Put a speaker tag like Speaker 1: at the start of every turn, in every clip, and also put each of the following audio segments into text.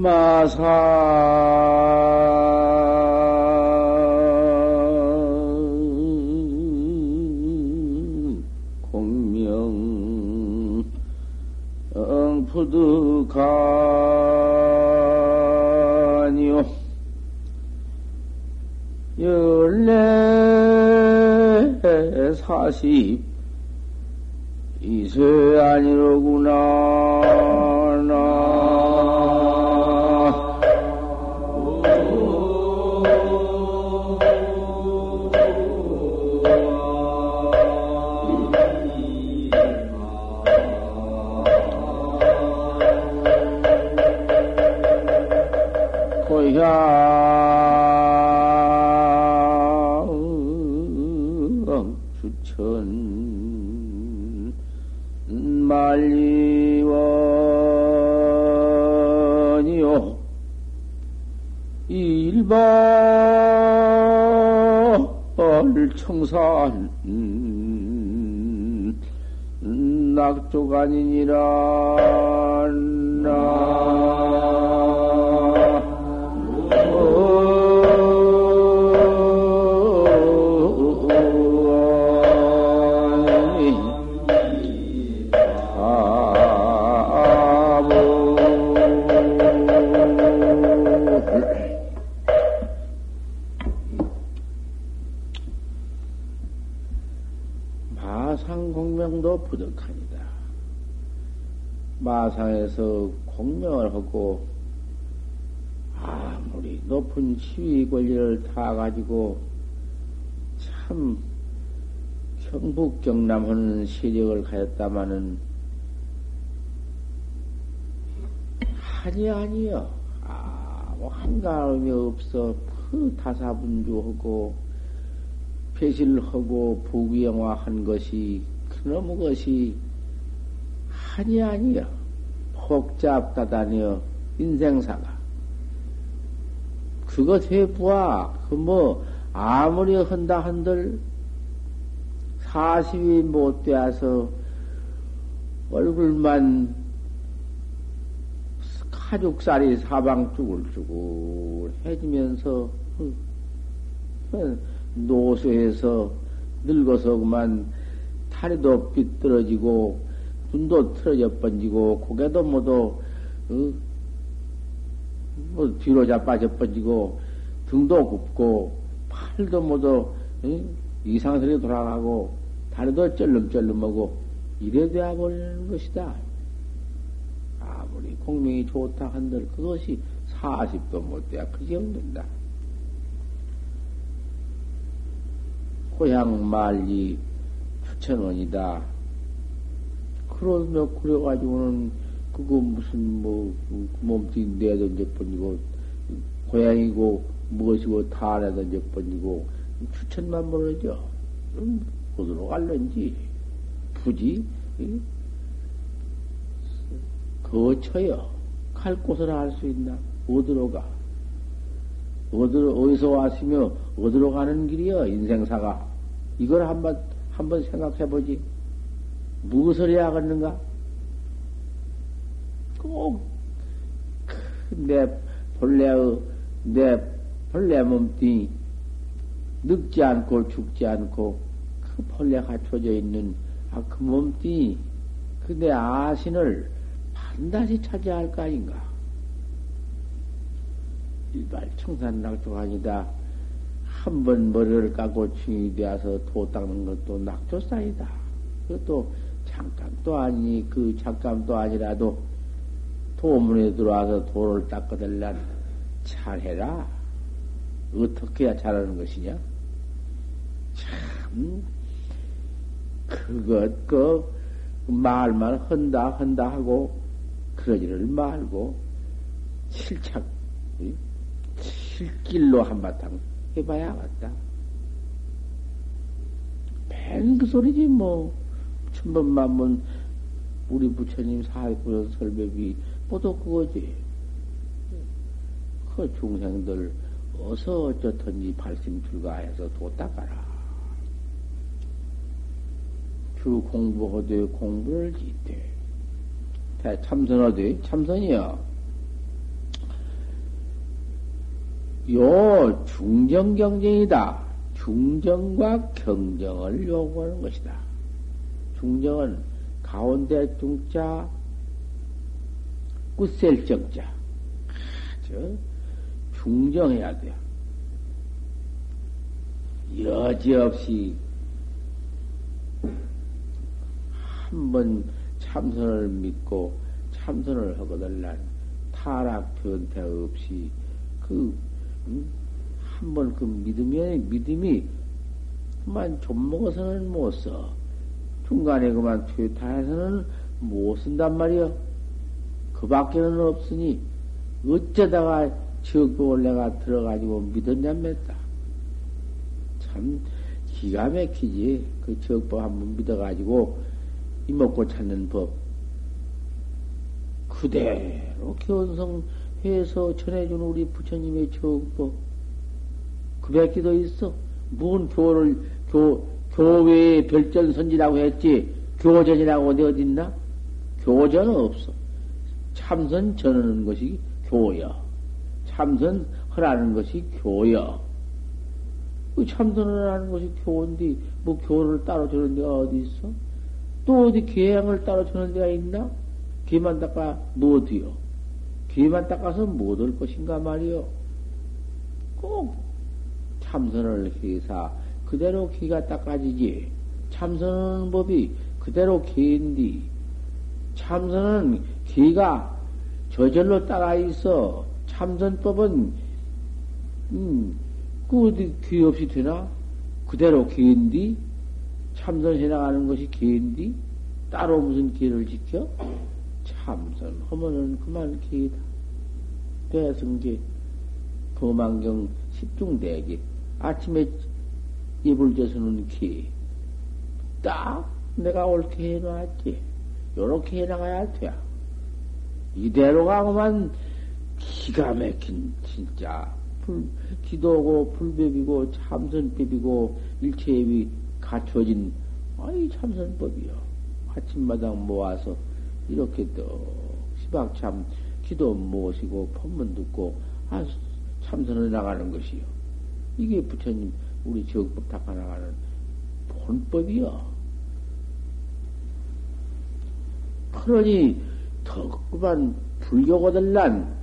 Speaker 1: 마상 공명 열네 사십 이세 아니로구나. 마상에서 공명을 하고 아무리 높은 시위 권리를 다 가지고 참 경북 경남하는 세력을 가졌다마는 아니 아니요. 아뭐 한가함이 없어 그 타사분주하고 배실하고 부귀영화한 것이 그놈의 것이 한이 아니여 복잡다다니여 인생사가. 그것 해보아 그 뭐 아무리 한다 한들 사십이 못 되어서 얼굴만 가죽살이 사방 쭈글쭈글 해지면서 노쇠해서 늙어서 그만 다리도 삐뚤어지고 눈도 틀어져 번지고 고개도 모두 어? 뭐 뒤로 자빠져 번지고 등도 굽고 팔도 모두 어? 이상스레 돌아가고 다리도 쩔름쩔름하고 이래 돼야 버리는 것이다. 아무리 공명이 좋다 한들 그것이 40도 못 돼야 그지 없는다. 고향 말리 추천원이다. 그러며 그래가지고는 그거 무슨 뭐그 몸뚱이 내던져 번지고 고향이고 무엇이고 다 내던져 번지고 추천만 모르죠. 음, 어디로 갈는지 부지 거쳐요. 갈 곳을 알 수 있나? 어디로 가? 어디로 어디서 왔으며 어디로 가는 길이여 인생사가 이걸 한 번 한번 생각해 보지. 무엇을 해야 겠는가? 꼭내 본래의 내 본래 몸뚱이 늙지 않고 죽지 않고 그 본래 갖춰져 있는 아, 그 몸뚱이 그 내 아신을 반드시 찾아야 할 거 아닌가? 일발 청산낙조 아니다. 한 번 머리를 까고 층이 되어서 도 닦는 것도 낙조사이다. 그것도 잠깐도 아니니 그 잠깐도 아니라도 도문에 들어와서 도를 닦아달란 잘해라. 어떻게 해야 잘하는 것이냐? 참, 그것, 그, 말만 한다, 한다 하고, 그러지를 말고, 실착, 실길로 한바탕 해봐야겠다. 뱅그 소리지, 뭐. 천번만번, 우리 부처님 사회구연 설법이 모두 그거지. 그 중생들, 어서 어쩌든지 발심 출가해서 도 닦아라. 주 공부하되 공부를 짓되. 참선하되 참선이여. 요 중정 경쟁이다. 중정과 경정을 요구하는 것이다. 중정은 가운데 중자, 끝셀 정자. 아주 중정해야 돼요. 여지없이 한 번 참선을 믿고 참선을 하거든 난 타락 변태 없이 그한번 그 믿음이 믿음이 그만 좀 먹어서는 못 써. 중간에 그만 퇴타해서는 못 쓴단 말이여. 그 밖에는 없으니 어쩌다가 적복을 내가 들어가지고 믿었냐 맸다. 참 기가 막히지. 그 적법 한번 믿어가지고 이먹고 찾는 법. 그대로 견성해서 전해준 우리 부처님의 적법. 그 밖에 더 있어. 뭔 교를, 교, 교회의 별전선지라고 했지. 교전이라고 어디 어딨나? 교전은 없어. 참선 전하는 것이 교여. 참선 하라는 것이 교여. 그 참선을 하는 것이 교인데, 뭐 교를 따로 주는 데가 어디 있어? 또 어디 계양을 따로 주는 데가 있나? 개만 닦아 뭐 어디요? 개만 닦아서 못올 뭐 것인가 말이요? 꼭 참선을 해서 그대로 기가 닦아지지. 참선하는 법이 그대로 기인디. 참선은 기가 저절로 따라 있어. 참선법은, 음, 그 어디 귀 없이 되나? 그대로 기인디? 참선해 나가는 것이 기인디? 따로 무슨 기를 지켜? 참선하면은 그만 기다. 대승기, 범안경 십중대기. 아침에 져서는 기. 딱 내가 옳게 해놨지. 요렇게 해나가야 돼. 이대로 가고만 기가 막힌 진짜 불, 기도고 불법이고 참선법이고 일체협이 갖춰진 아이 참선법이요. 아침마당 모아서 이렇게 또 시박참 기도 모시고 법문 듣고 아, 참선을 나가는 것이요. 이게 부처님 우리 적법 닦아 나가는 본법이요. 그러니 더 그만 불교거들란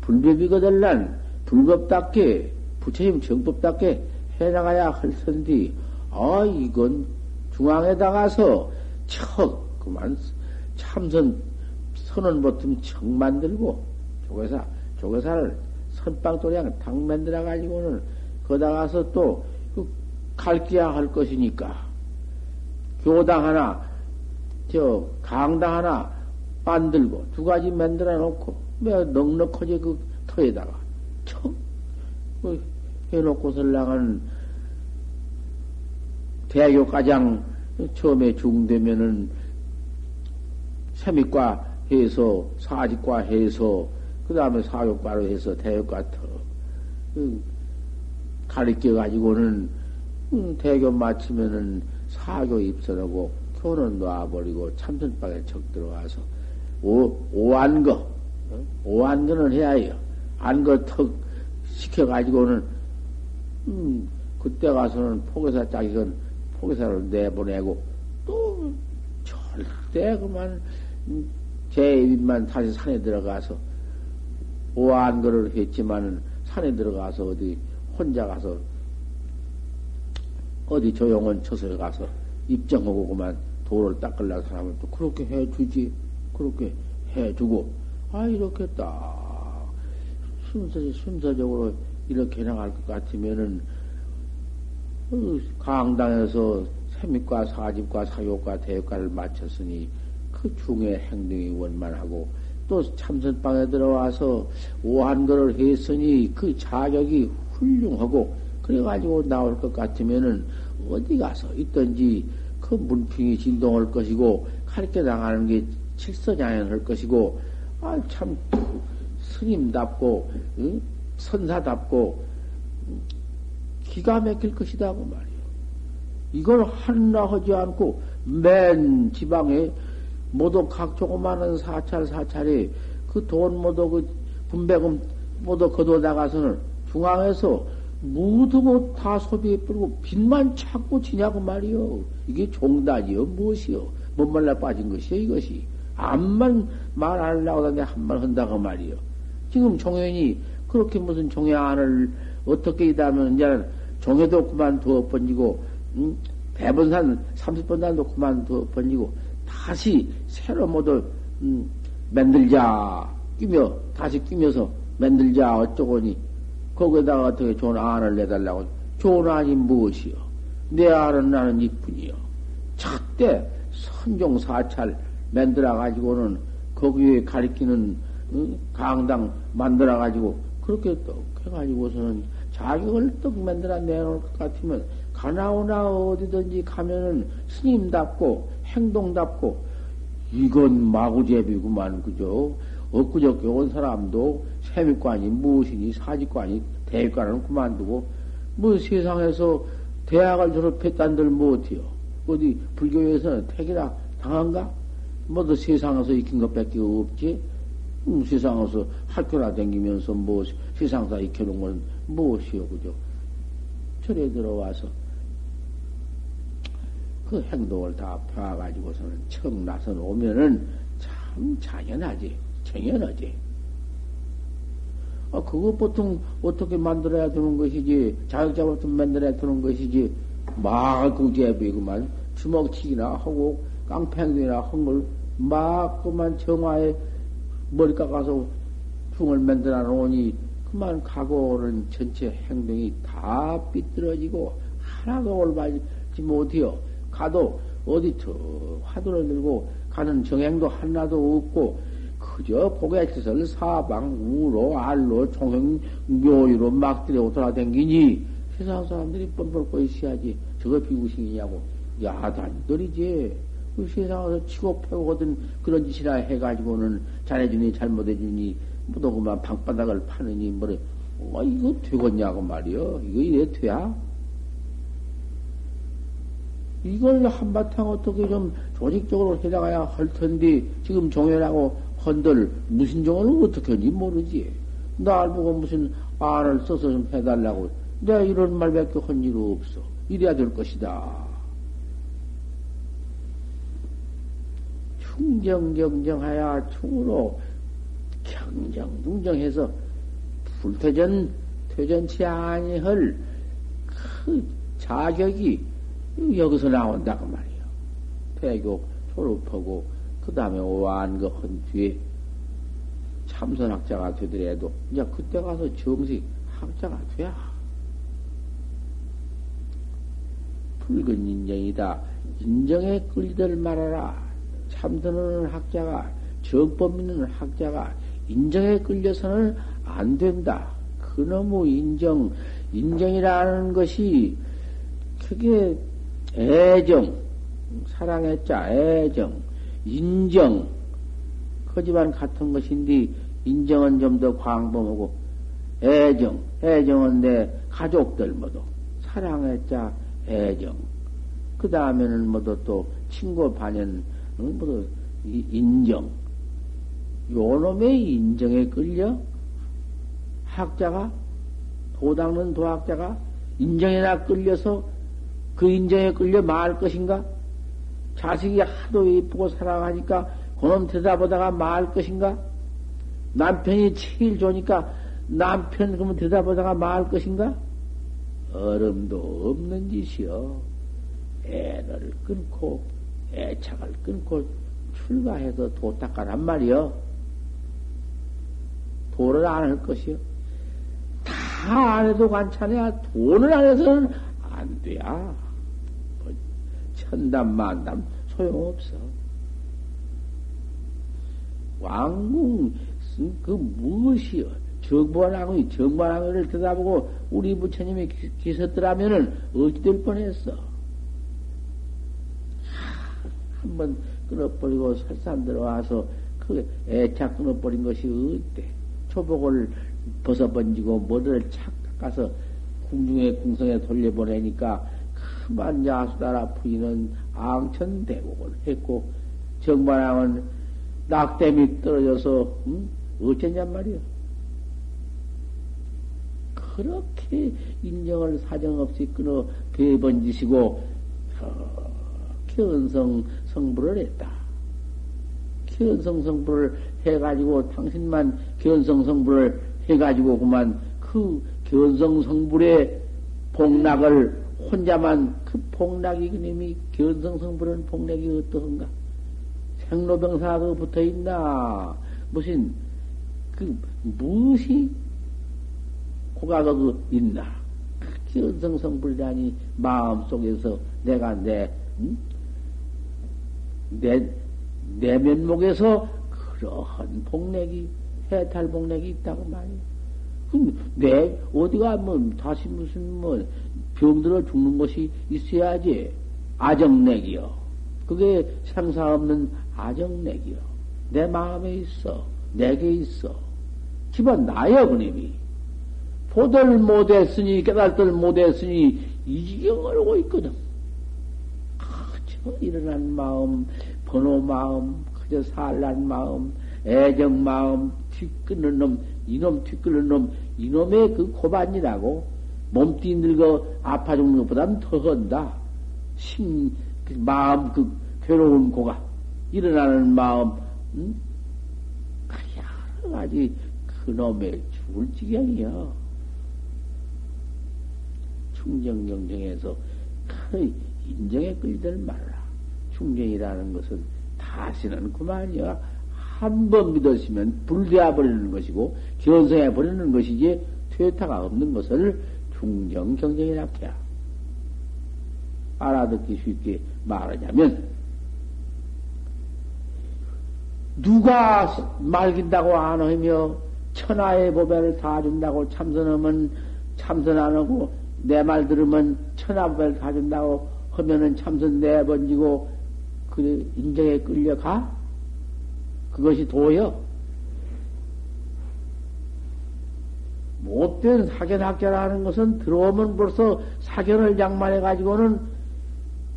Speaker 1: 불법이거들란 불법답게 부처님 정법답게 해나가야 할 텐데 아 이건 중앙에 다가서 척 그만 참선 선언 버튼 척 만들고 조개사 조개사를 선빵 도량 당 만들어 가지고는 거다 가서 또 그 갈기야 할 것이니까. 교당 하나 저 강당 하나 만들고 두 가지 만들어 놓고 왜 넉넉하지 그 터에다가 척그 해놓고서 나가는 대교 가장 처음에 중되면은 세미과 해서 사직과 해서 그 다음에 사육과로 해서 대교과 터. 그 가르쳐 가지고는 음, 대교 마치면은 사교 입선하고 교는 놔버리고 참선방에 적 들어가서 오, 오안거 어? 오안거는 해야 해요. 안거 턱 시켜가지고는 음, 그때 가서는 포교사 짝이건 포교사를 내보내고 또 절대 그만 제 입만 다시 산에 들어가서 오한거를 했지만은 산에 들어가서 어디 혼자 가서 어디 조용한 처소에 가서 입정하고 그만 도를 닦으려는 사람은 또 그렇게 해주지 그렇게 해주고 아 이렇게 딱 순서 순서적으로 이렇게 나갈 것 같으면은 그 강당에서 세mit과 사집과 사욕과 대역과를 마쳤으니 그 중에 행동이 원만하고 또 참선방에 들어와서 오한거를 했으니 그 자격이 훌륭하고 그래가지고 나올 것 같으면은 어디 가서 있든지 그 문풍이 진동할 것이고 가르쳐 나가는 게 칠서장연할 것이고 아 참 스님답고 응? 선사답고 기가 막힐 것이다 고 말이요. 이걸 하나 하지 않고 맨 지방에 모두 각 조그마한 사찰 사찰에 그 돈 모두 그 분배금 모두 거둬 나가서는 중앙에서 무드고 다 소비해 버리고 빛만 찾고 지냐고 말이요. 이게 종단이요 무엇이요? 못 말라 빠진 것이요 이것이. 암만 말안 하려고 하는데 한말 한다고 말이요. 지금 종현이 그렇게 무슨 종현을 어떻게 이다면 이제 종해도 그만 두어 번지고 음? 대번산 30번 단도 그만 두어 번지고 다시 새로 모두 음, 만들자 끼며 다시 끼면서 만들자 어쩌고니 거기에다가 어떻게 좋은 안을 내달라고 좋은 안이 무엇이요? 내 안은 나는 이뿐이요. 첫때 선종 사찰 만들어 가지고는 거기에 가리키는 강당 만들어 가지고 그렇게 또 해가지고서는 자격을 떡 만들어 내놓을 것 같으면 가나오나 어디든지 가면은 스님답고 행동답고 이건 마구제비구만 그죠? 엊그저께 온 사람도 세미관이 무엇이니 사직관이 대학관을 그만두고 뭐 세상에서 대학을 졸업했단들 못해요. 어디 불교에서는 택이나 당한가? 뭐도 세상에서 익힌 것밖에 없지. 음, 세상에서 학교나 다니면서 뭐 세상사 익혀놓은 건 무엇이요, 그죠? 절에 들어와서 그 행동을 다 펴가지고서는 처음 나선 오면은 참 당연하지. 당연하지. 아, 그거 보통 어떻게 만들어야 되는 것이지, 자격자부터 만들어야 되는 것이지, 막 그제비구만 주먹치기나 하고 깡패행동이나 한 걸 막 그만 정화에 머리 깎아서 풍을 만들어 놓으니 그만 각오는 전체 행동이 다 삐뚤어지고 하나도 올바르지 못해요. 가도 어디 저 화두를 들고 가는 정행도 하나도 없고 그저 고개짓을 사방 우로 알로 총형 묘유로 막 들여 돌아댕기니? 세상 사람들이 뻔뻔 있어야지 저거 비구신이냐고. 야단들이지. 그 세상에서 치고 패고 하던 그런 짓이나 해가지고는 잘해주니 잘못해주니 그만 방바닥을 파느니 뭐래. 어, 이거 되겠냐고 말이여. 이거 이래 돼야? 이걸 한바탕 어떻게 좀 조직적으로 해나가야 할 텐데 지금 종현하고 헌들 무슨 종을 어떻게 하는지 모르지. 날 보고 무슨 안을 써서 좀 해달라고. 내가 이런 말밖에 한 일 없어. 이래야 될 것이다. 충정경정하여 충으로 경정둥정해서 불퇴전 퇴전치 아니할 그 자격이 여기서 나온다고 말이요. 대교 졸업하고 그 다음에 거한 뒤에 참선학자가 되더라도 이제 그때 가서 정식 학자가 돼야 붉은 인정이다. 인정에 끌들 말아라. 참선하는 학자가 정법 있는 학자가 인정에 끌려서는 안 된다. 그놈의 인정, 인정이라는 것이 크게 애정, 사랑했자, 애정, 인정, 거지만 같은 것인데, 인정은 좀 더 광범하고, 애정, 애정은 내 가족들 모두, 사랑했자, 애정. 그 다음에는 모두 또 친구 반연, 모두 인정. 요 놈의 인정에 끌려 학자가, 도닦는 도학자가 인정에나 끌려서 그 인정에 끌려 말 것인가? 자식이 하도 이쁘고 사랑하니까 그놈 대답하다가 말 것인가? 남편이 제일 좋으니까 남편 그러면 대답하다가 말 것인가? 얼음도 없는 짓이여. 애를 끊고 애착을 끊고 출가해서 도 닦아란 말이여. 도를 안 할 것이여. 다 안 해도 괜찮아야 돈을 안 해서는 안 돼야. 천담 만담 소용없어. 왕궁 그 무엇이여 정관왕의 정관왕을 들여다보고 우리 부처님이 계셨더라면은 어찌 될 뻔했어. 한번 끊어버리고 설산 들어와서 그 애착 끊어버린 것이 어때? 초복을 벗어번지고 머리를 착 깎아서 궁중에 궁성에 돌려보내니까 그만 야수다라 부인은 앙천대국을 했고 정반왕은 낙댐이 떨어져서 음? 어쨌냔 말이요. 그렇게 인정을 사정없이 끊어 배번지시고 견성 성부를 했다. 견성 성부를 해가지고 당신만 견성 성부를 해가지고 그만 그 견성 성불의 복락을 혼자만 그 복락이 그님이 견성 성불은 복락이 어떠한가? 생로병사가 그 붙어 있나? 무슨 그 무엇이 고가가 그 있나? 견성 성불이라니 마음 속에서 내가 내 음? 내, 내 면목에서 그러한 복력이, 해탈복력이 있다고 말이야. 내, 어디가 뭐, 다시 무슨 뭐, 병들어 죽는 것이 있어야지. 아정맥이요. 그게 상사 없는 아정맥이요. 내 마음에 있어. 내게 있어. 기본 나여, 그님이. 보들 못했으니, 깨달들 못했으니, 이 지경을 오고 있거든. 그저 일어난 마음, 번호 마음, 그저 살란 마음, 애정 마음, 뒤끄는 놈, 이놈 뒤끄는 놈, 이놈의 그 고반이라고 몸띠 늙어 아파 죽는 것보다는 더 헌다. 심, 그 마음, 그 괴로운 고가, 일어나는 마음, 응? 여러 가지 그놈의 죽을 지경이여. 충정경정에서 그 인정에 끌들 말라. 충정이라는 것은 다시는 그만이야. 한 번 믿었으면 불되어 버리는 것이고 견성해 버리는 것이지 퇴타가 없는 것을 충정 경정이라 해야. 알아듣기 쉽게 말하자면 누가 말긴다고 안 하며 천하의 보배를 다 준다고 참선하면 참선 안 하고 내 말 들으면 천하 보배를 다 준다고 하면은 참선 내번지고 그 인정에 끌려가? 그것이 도여? 못된 사견학자라는 것은 들어오면 벌써 사견을 양만해가지고는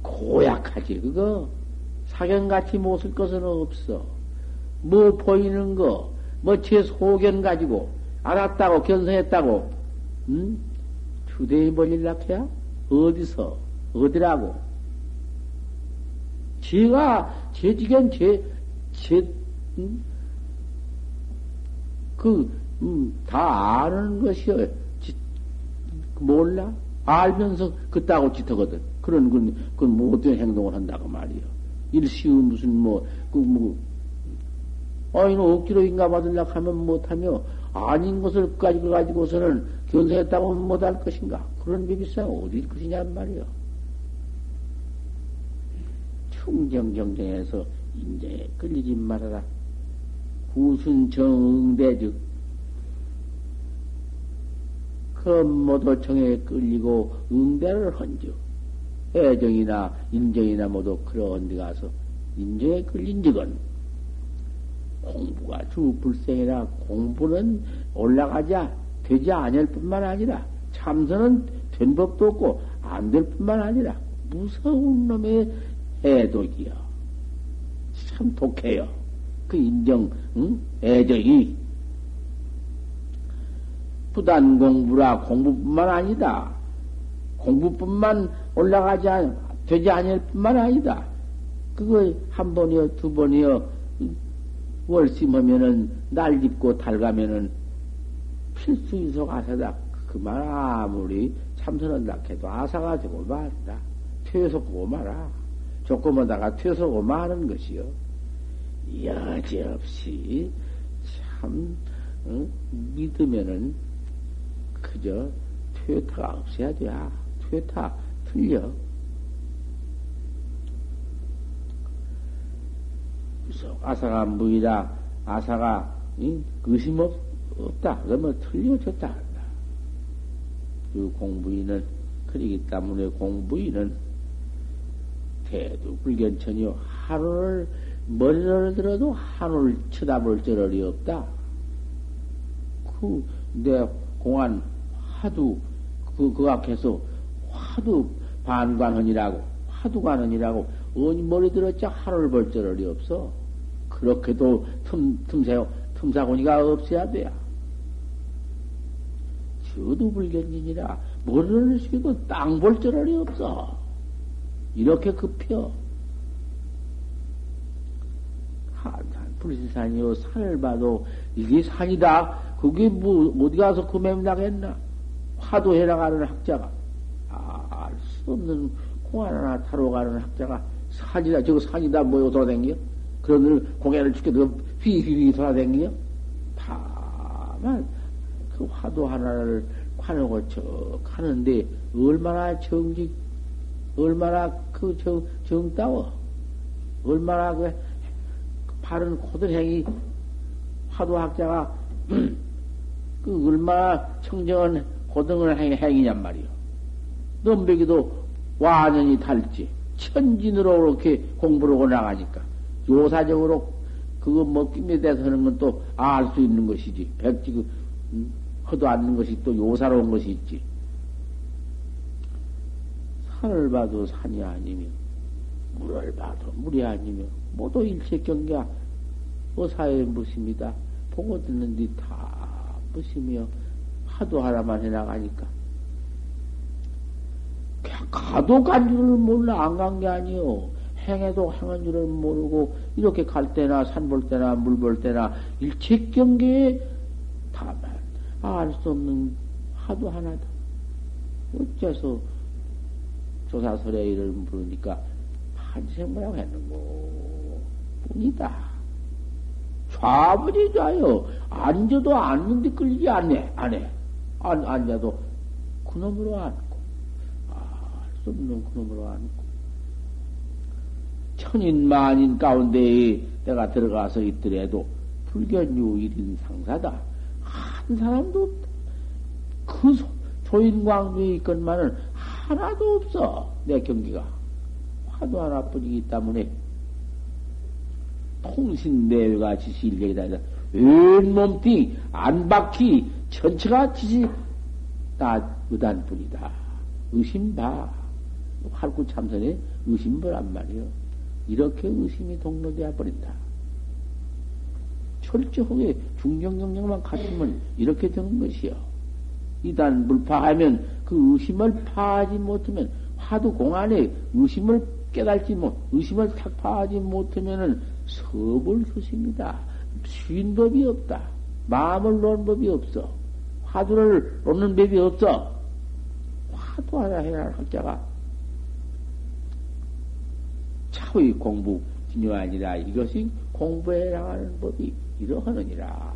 Speaker 1: 고약하지, 그거. 사견같이 못 쓸 것은 없어. 뭐 보이는 거, 뭐 제 소견 가지고, 알았다고, 견성했다고, 응? 주대에 벌릴락해야? 어디서? 어디라고? 제가, 제 지견, 제, 제, 음? 그, 음, 다 아는 것이여. 지, 몰라? 알면서 그따고 짓하거든. 그런, 그, 그 못된 행동을 한다고 말이여. 일시의 무슨 뭐, 그, 뭐, 아이는 억지로 인가 받으려고 하면 못하며, 아닌 것을 가지고 가지고서는 견성했다고 못할 것인가? 그런 비비상 어디일 것이냔 말이여. 충정경쟁에서 인정에 끌리지 말아라. 구순정대즉 그모두 정에 끌리고 응대를 헌즉 애정이나 인정이나 모두 그러한 데 가서 인정에 끌린 적은 공부가 주 불생이라 공부는 올라가자 되지 않을 뿐만 아니라 참선은 된 법도 없고 안 될 뿐만 아니라 무서운 놈의 애독이요. 참 독해요. 그 인정, 응? 애정이. 부단 공부라 공부뿐만 아니다. 공부뿐만 올라가지 않, 되지 않을 뿐만 아니다. 그거 한 번이요, 두 번이요, 월심하면은, 날 짚고 달가면은, 필수 이속 아사다. 그만 아무리 참선한다 해도 아사가 되고 말다. 퇴소고 말아. 조금하다가 퇴소고 마는 것이요. 여지없이 참 어? 믿으면은 그저 퇴타가 없어야 돼. 퇴타 틀려. 아사가 무이다. 아사가 의심 없, 없다. 그러면 틀려졌다. 그 공부인은 그러기 때문에 공부인은 대두 불견천이요. 하루를, 머리를 들어도 하루를 쳐다볼 저럴이 없다. 그, 내 공안 하도, 그, 그 앞에서 하도 반관헌이라고, 하도 관헌이라고, 어니 머리 들었자 하루를 볼 저럴이 없어. 그렇게도 틈, 틈새, 틈사고니가 없어야 돼야. 펴도 불견진이라 머리를 숙여도 땅볼 저럴이 없어. 이렇게 급혀. 한산 불신산이요 산을 봐도 이게 산이다. 그게 뭐 어디 가서 금엠 나겠나? 화도해 나가는 학자가 알수 없는 공안 하나 타러 가는 학자가 산이다. 저거 산이다. 뭐요 돌아댕겨? 그런 공연을 죽게 휘휘휘 돌아댕겨? 다만 그 화도 하나를 관하고 척 하는데 얼마나 정직, 얼마나 그 정, 정따워, 얼마나 그 바른 고들행이 화도 학자가 그 얼마나 청정한 고등을 행, 행이냔 말이요. 넘배기도 완전히 달지. 천진으로 그렇게 공부를 하고 나가니까. 요사적으로 그거 뭐 끼며 대서 하는 건 또 알 수 있는 것이지. 백지 그, 음, 허도 않는 것이 또 요사로운 것이 있지. 산을 봐도 산이 아니며, 물을 봐도 물이 아니며, 모두 일체 경계야. 어사의 무심이다. 보고 듣는 데다 무심이여. 하도 하나만 해나가니까. 가도 간 줄을 몰라. 안 간 게 아니요. 행해도 행한 줄을 모르고, 이렇게 갈 때나, 산 볼 때나, 물 볼 때나, 일체 경계에 다만, 알 수 없는 하도 하나다. 어째서 조사설에 이를 부르니까 한생모라고 했는고 뿐이다. 좌분이 좌요. 앉아도 앉는데 끌리지 않네. 안 해. 안, 앉아도 그놈으로 앉고. 알수 없는 그놈으로 앉고. 천인 만인 가운데에 내가 들어가서 있더라도 불견유 일인 상사다. 한 사람도 없다. 그 조인광주에 있건만은 하나도 없어. 내 경기가. 화도 하나뿐이기 때문에 통신 내외가 지시일력이다. 웬몸뚱 안바퀴 전체가 지시 다 의단뿐이다. 의심봐. 활구 참선에 의심보란 말이요. 이렇게 의심이 동로되어 버린다. 철저하게 중정 경력만 갖추면 이렇게 되는 것이요. 이단 물파하면 그 의심을 파하지 못하면 화두 공안에 의심을 깨달지 못, 의심을 탁 파하지 못하면은 서볼 수십니다. 쉰 법이 없다. 마음을 놓은 법이 없어. 화두를 놓는 법이 없어. 화두 하나 해야 학자가 차의 공부 중요하니라 이것이 공부해 나가는 법이 이러하느니라.